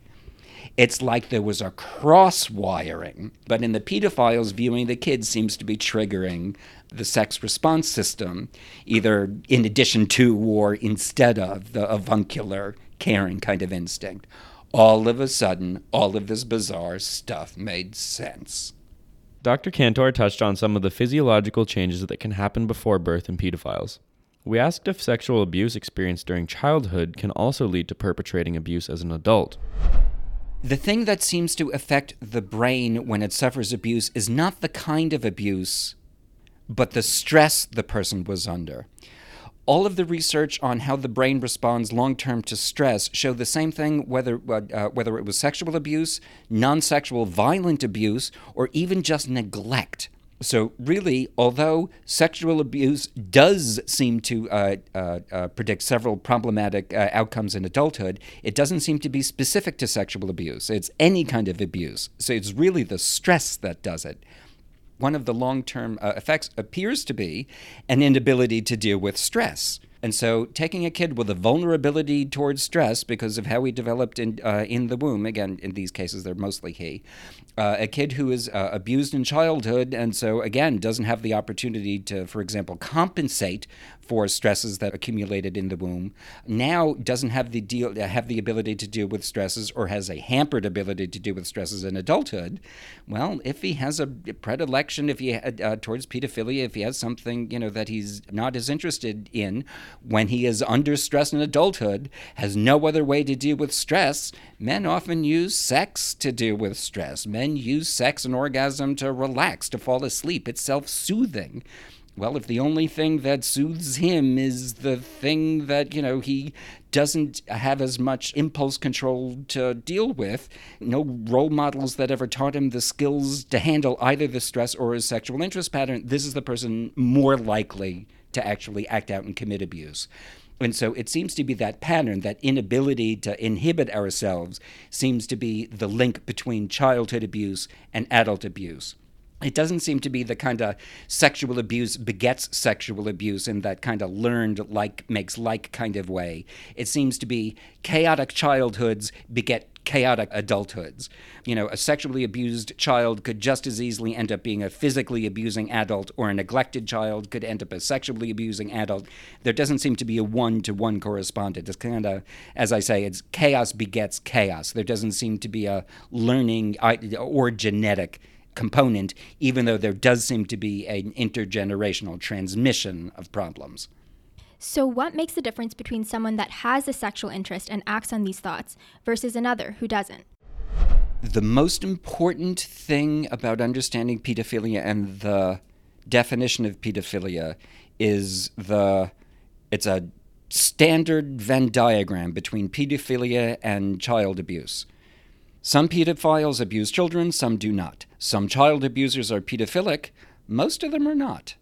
H: It's like there was a cross wiring, but in the pedophiles viewing the kids seems to be triggering the sex response system, either in addition to or instead of the avuncular caring kind of instinct all of a sudden, all of this bizarre stuff made sense.
D: Dr. Cantor touched on some of the physiological changes that can happen before birth in pedophiles. We asked if sexual abuse experienced during childhood can also lead to perpetrating abuse as an adult.
H: The thing that seems to affect the brain when it suffers abuse is not the kind of abuse, but the stress the person was under all of the research on how the brain responds long term to stress show the same thing whether uh, whether it was sexual abuse, non-sexual violent abuse, or even just neglect. So really, although sexual abuse does seem to uh, uh, uh predict several problematic uh, outcomes in adulthood, it doesn't seem to be specific to sexual abuse. It's any kind of abuse. So it's really the stress that does it one of the long term uh, effects appears to be an inability to deal with stress. And so, taking a kid with a vulnerability towards stress because of how he developed in uh, in the womb, again, in these cases, they're mostly he, uh, a kid who is uh, abused in childhood, and so again doesn't have the opportunity to, for example, compensate for stresses that accumulated in the womb, now doesn't have the deal have the ability to deal with stresses or has a hampered ability to deal with stresses in adulthood. Well, if he has a predilection, if he uh, towards pedophilia, if he has something you know that he's not as interested in, when he is under stress in adulthood, has no other way to deal with stress. Men often use sex to deal with stress. Men use sex and orgasm to relax, to fall asleep. It's self soothing well, if the only thing that soothes him is the thing that, you know, he doesn't have as much impulse control to deal with, no role models that ever taught him the skills to handle either the stress or his sexual interest pattern, this is the person more likely to actually act out and commit abuse. And so it seems to be that pattern, that inability to inhibit ourselves, seems to be the link between childhood abuse and adult abuse it doesn't seem to be the kind of sexual abuse begets sexual abuse in that kind of learned like makes like kind of way. It seems to be chaotic childhoods beget chaotic adulthoods. You know, a sexually abused child could just as easily end up being a physically abusing adult, or a neglected child could end up a sexually abusing adult. There doesn't seem to be a one to one correspondent. It's kind of, as I say, it's chaos begets chaos. There doesn't seem to be a learning uh, or genetic component, even though there does seem to be an intergenerational transmission of problems.
E: So, what makes the difference between someone that has a sexual interest and acts on these thoughts versus another who doesn't?
H: The most important thing about understanding pedophilia and the definition of pedophilia is the it's a standard Venn diagram between pedophilia and child abuse. Some pedophiles abuse children, some do not. Some child abusers are pedophilic, most of them are not.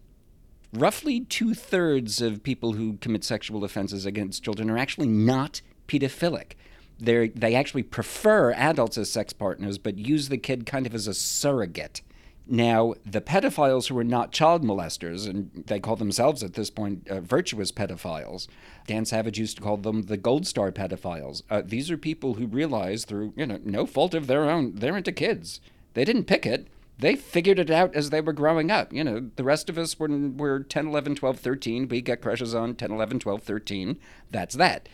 H: Roughly two thirds of people who commit sexual offenses against children are actually not pedophilic. they they actually prefer adults as sex partners, but use the kid kind of as a surrogate. Now, the pedophiles who are not child molesters, and they call themselves at this point uh, virtuous pedophiles, Dan Savage used to call them the gold star pedophiles. Uh, these are people who realize through you know no fault of their own they're into kids. They didn't pick it. They figured it out as they were growing up. You know, the rest of us, when we're 10, 11, 12, 13, we get crushes on 10, 11, 12, 13. That's that.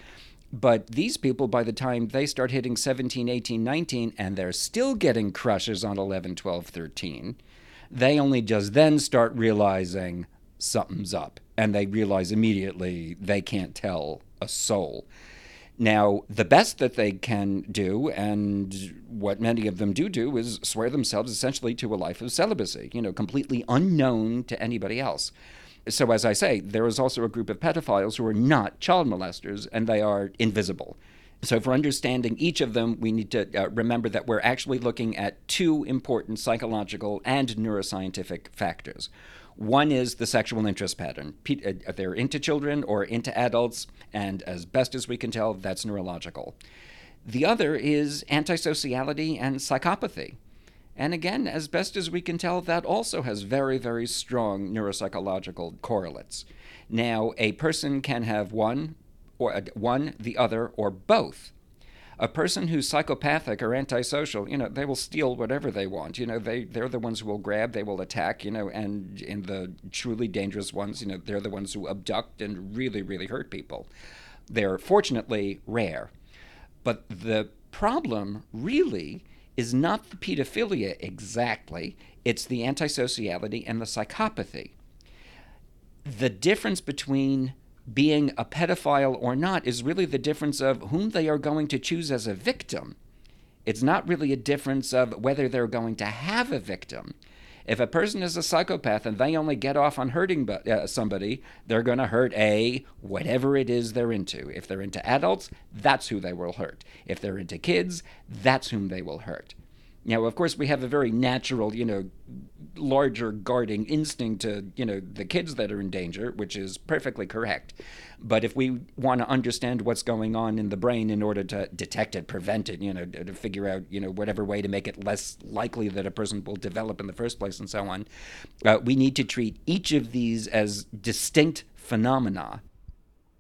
H: But these people, by the time they start hitting 17, 18, 19, and they're still getting crushes on 11, 12, 13, they only just then start realizing something's up. And they realize immediately they can't tell a soul. Now, the best that they can do, and what many of them do do, is swear themselves essentially to a life of celibacy, you know, completely unknown to anybody else. So, as I say, there is also a group of pedophiles who are not child molesters, and they are invisible. So, for understanding each of them, we need to uh, remember that we're actually looking at two important psychological and neuroscientific factors. One is the sexual interest pattern. Uh, they're into children or into adults, and as best as we can tell, that's neurological. The other is antisociality and psychopathy. And again, as best as we can tell, that also has very, very strong neuropsychological correlates. Now, a person can have one or one, the other, or both. A person who's psychopathic or antisocial, you know, they will steal whatever they want. You know, they they're the ones who will grab, they will attack. You know, and in the truly dangerous ones, you know, they're the ones who abduct and really, really hurt people. They're fortunately rare, but the problem really is not the pedophilia exactly. It's the antisociality and the psychopathy. The difference between being a pedophile or not is really the difference of whom they are going to choose as a victim. It's not really a difference of whether they're going to have a victim. If a person is a psychopath and they only get off on hurting uh, somebody, they're going to hurt a whatever it is they're into. If they're into adults, that's who they will hurt. If they're into kids, that's whom they will hurt. Now, of course, we have a very natural, you know, larger guarding instinct to, you know, the kids that are in danger, which is perfectly correct. But if we want to understand what's going on in the brain in order to detect it, prevent it, you know, to figure out, you know, whatever way to make it less likely that a person will develop in the first place and so on, uh, we need to treat each of these as distinct phenomena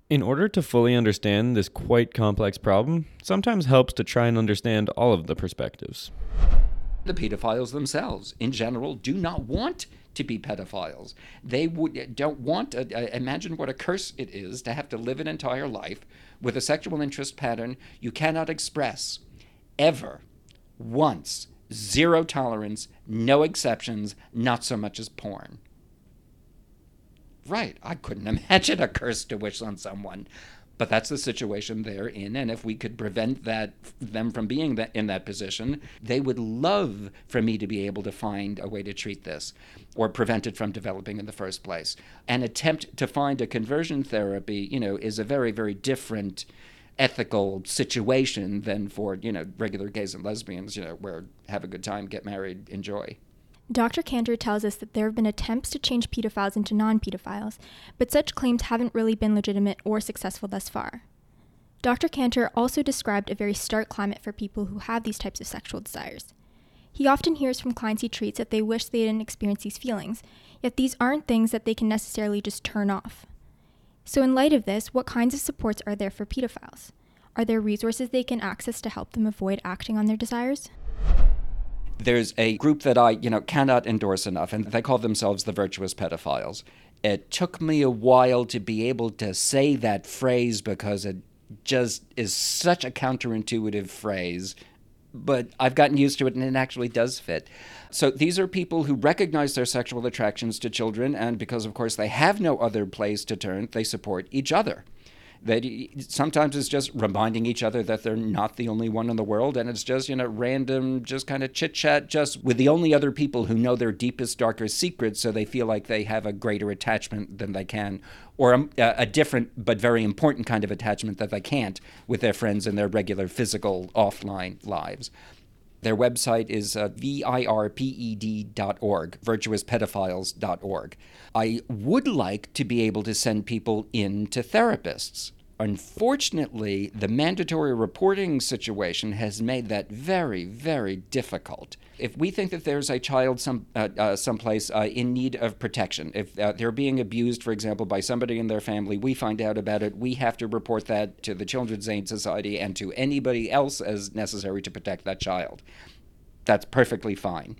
D: in order to fully understand this quite complex problem, sometimes helps to try and understand all of the perspectives.
H: The pedophiles themselves, in general, do not want to be pedophiles. They would don't want. A, a, imagine what a curse it is to have to live an entire life with a sexual interest pattern you cannot express ever, once, zero tolerance, no exceptions, not so much as porn. Right, I couldn't imagine a curse to wish on someone. But that's the situation they're in, and if we could prevent that them from being that, in that position, they would love for me to be able to find a way to treat this, or prevent it from developing in the first place. An attempt to find a conversion therapy, you know, is a very very different ethical situation than for you know regular gays and lesbians, you know, where have a good time, get married, enjoy.
E: Dr. Cantor tells us that there have been attempts to change pedophiles into non pedophiles, but such claims haven't really been legitimate or successful thus far. Dr. Cantor also described a very stark climate for people who have these types of sexual desires. He often hears from clients he treats that they wish they didn't experience these feelings, yet these aren't things that they can necessarily just turn off. So, in light of this, what kinds of supports are there for pedophiles? Are there resources they can access to help them avoid acting on their desires?
H: There's a group that I, you know, cannot endorse enough, and they call themselves the virtuous pedophiles. It took me a while to be able to say that phrase because it just is such a counterintuitive phrase, but I've gotten used to it and it actually does fit. So these are people who recognize their sexual attractions to children, and because, of course, they have no other place to turn, they support each other that sometimes it's just reminding each other that they're not the only one in the world and it's just you know random just kind of chit chat just with the only other people who know their deepest darkest secrets so they feel like they have a greater attachment than they can or a, a different but very important kind of attachment that they can't with their friends in their regular physical offline lives their website is uh, virped.org, virtuouspedophiles.org. I would like to be able to send people in to therapists. Unfortunately, the mandatory reporting situation has made that very, very difficult. If we think that there's a child some uh, uh, someplace uh, in need of protection, if uh, they're being abused, for example, by somebody in their family, we find out about it. We have to report that to the Children's Aid Society and to anybody else as necessary to protect that child. That's perfectly fine.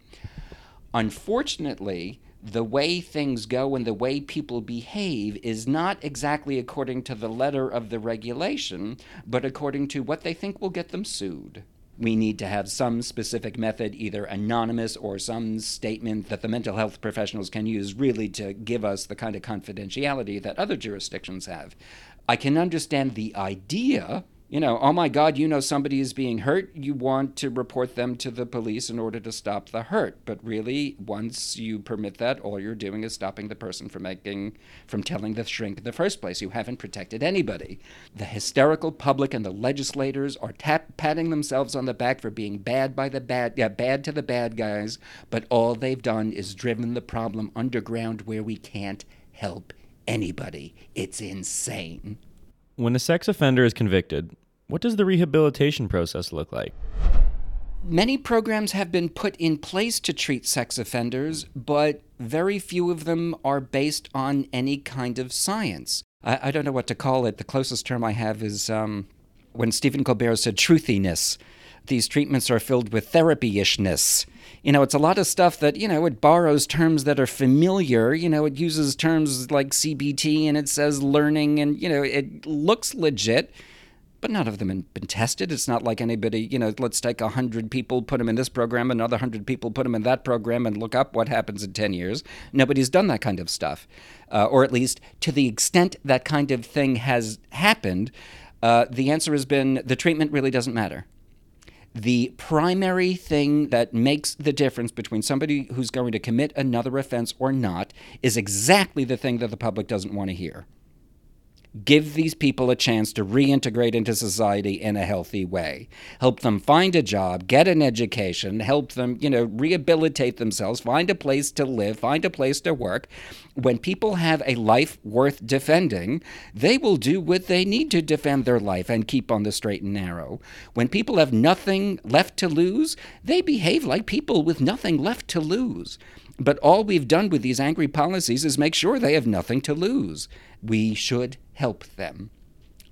H: Unfortunately, the way things go and the way people behave is not exactly according to the letter of the regulation, but according to what they think will get them sued. We need to have some specific method, either anonymous or some statement that the mental health professionals can use, really to give us the kind of confidentiality that other jurisdictions have. I can understand the idea you know, oh my God, you know somebody is being hurt, you want to report them to the police in order to stop the hurt. But really, once you permit that, all you're doing is stopping the person from making, from telling the shrink in the first place. You haven't protected anybody. The hysterical public and the legislators are tap, patting themselves on the back for being bad by the bad, yeah, bad to the bad guys. But all they've done is driven the problem underground where we can't help anybody. It's insane.
D: When a sex offender is convicted, what does the rehabilitation process look like?
H: Many programs have been put in place to treat sex offenders, but very few of them are based on any kind of science. I, I don't know what to call it. The closest term I have is um, when Stephen Colbert said truthiness. These treatments are filled with therapy ishness you know, it's a lot of stuff that, you know, it borrows terms that are familiar. You know, it uses terms like CBT and it says learning and, you know, it looks legit, but none of them have been tested. It's not like anybody, you know, let's take 100 people, put them in this program, another 100 people, put them in that program, and look up what happens in 10 years. Nobody's done that kind of stuff. Uh, or at least to the extent that kind of thing has happened, uh, the answer has been the treatment really doesn't matter the primary thing that makes the difference between somebody who's going to commit another offense or not is exactly the thing that the public doesn't want to hear give these people a chance to reintegrate into society in a healthy way. Help them find a job, get an education, help them, you know, rehabilitate themselves, find a place to live, find a place to work. When people have a life worth defending, they will do what they need to defend their life and keep on the straight and narrow. When people have nothing left to lose, they behave like people with nothing left to lose. But all we've done with these angry policies is make sure they have nothing to lose. We should help them.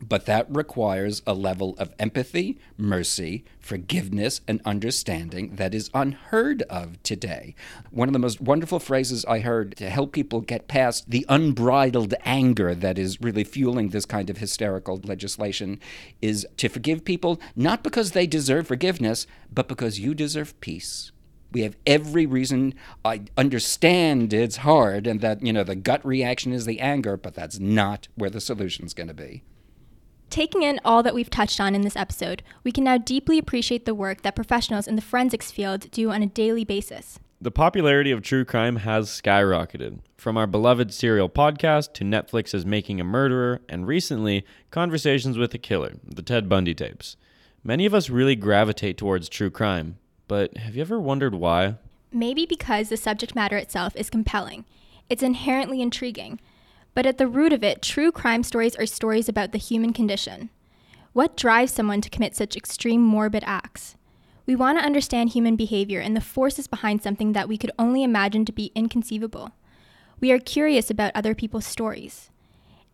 H: But that requires a level of empathy, mercy, forgiveness, and understanding that is unheard of today. One of the most wonderful phrases I heard to help people get past the unbridled anger that is really fueling this kind of hysterical legislation is to forgive people not because they deserve forgiveness, but because you deserve peace we have every reason i understand it's hard and that you know the gut reaction is the anger but that's not where the solution's going to be
E: Taking in all that we've touched on in this episode, we can now deeply appreciate the work that professionals in the forensics field do on a daily basis.
D: The popularity of true crime has skyrocketed. From our beloved serial podcast to Netflix's Making a Murderer, and recently, Conversations with a Killer, the Ted Bundy tapes. Many of us really gravitate towards true crime, but have you ever wondered why?
E: Maybe because the subject matter itself is compelling. It's inherently intriguing. But at the root of it, true crime stories are stories about the human condition. What drives someone to commit such extreme morbid acts? We want to understand human behavior and the forces behind something that we could only imagine to be inconceivable. We are curious about other people's stories.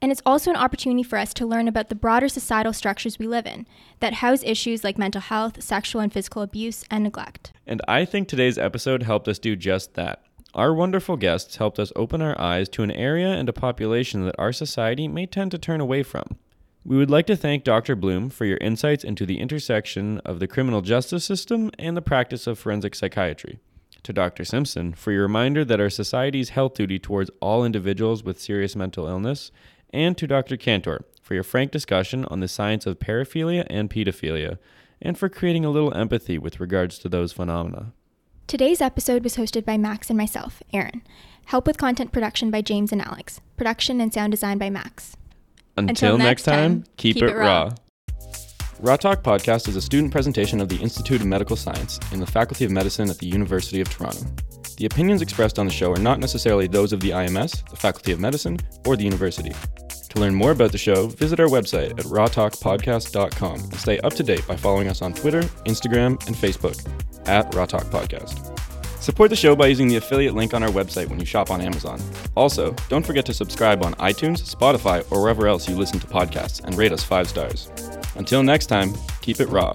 E: And it's also an opportunity for us to learn about the broader societal structures we live in that house issues like mental health, sexual and physical abuse, and neglect.
D: And I think today's episode helped us do just that. Our wonderful guests helped us open our eyes to an area and a population that our society may tend to turn away from. We would like to thank Dr. Bloom for your insights into the intersection of the criminal justice system and the practice of forensic psychiatry. To Dr. Simpson for your reminder that our society's health duty towards all individuals with serious mental illness, and to Dr. Cantor for your frank discussion on the science of paraphilia and pedophilia, and for creating a little empathy with regards to those phenomena.
E: Today's episode was hosted by Max and myself, Aaron. Help with content production by James and Alex. Production and sound design by Max.
D: Until, next time, keep, it, raw. Raw Talk Podcast is a student presentation of the Institute of Medical Science in the Faculty of Medicine at the University of Toronto. The opinions expressed on the show are not necessarily those of the IMS, the Faculty of Medicine, or the university. To learn more about the show, visit our website at rawtalkpodcast.com and stay up to date by following us on Twitter, Instagram, and Facebook at Raw Talk Podcast. Support the show by using the affiliate link on our website when you shop on Amazon. Also, don't forget to subscribe on iTunes, Spotify, or wherever else you listen to podcasts and rate us five stars. Until next time, keep it raw.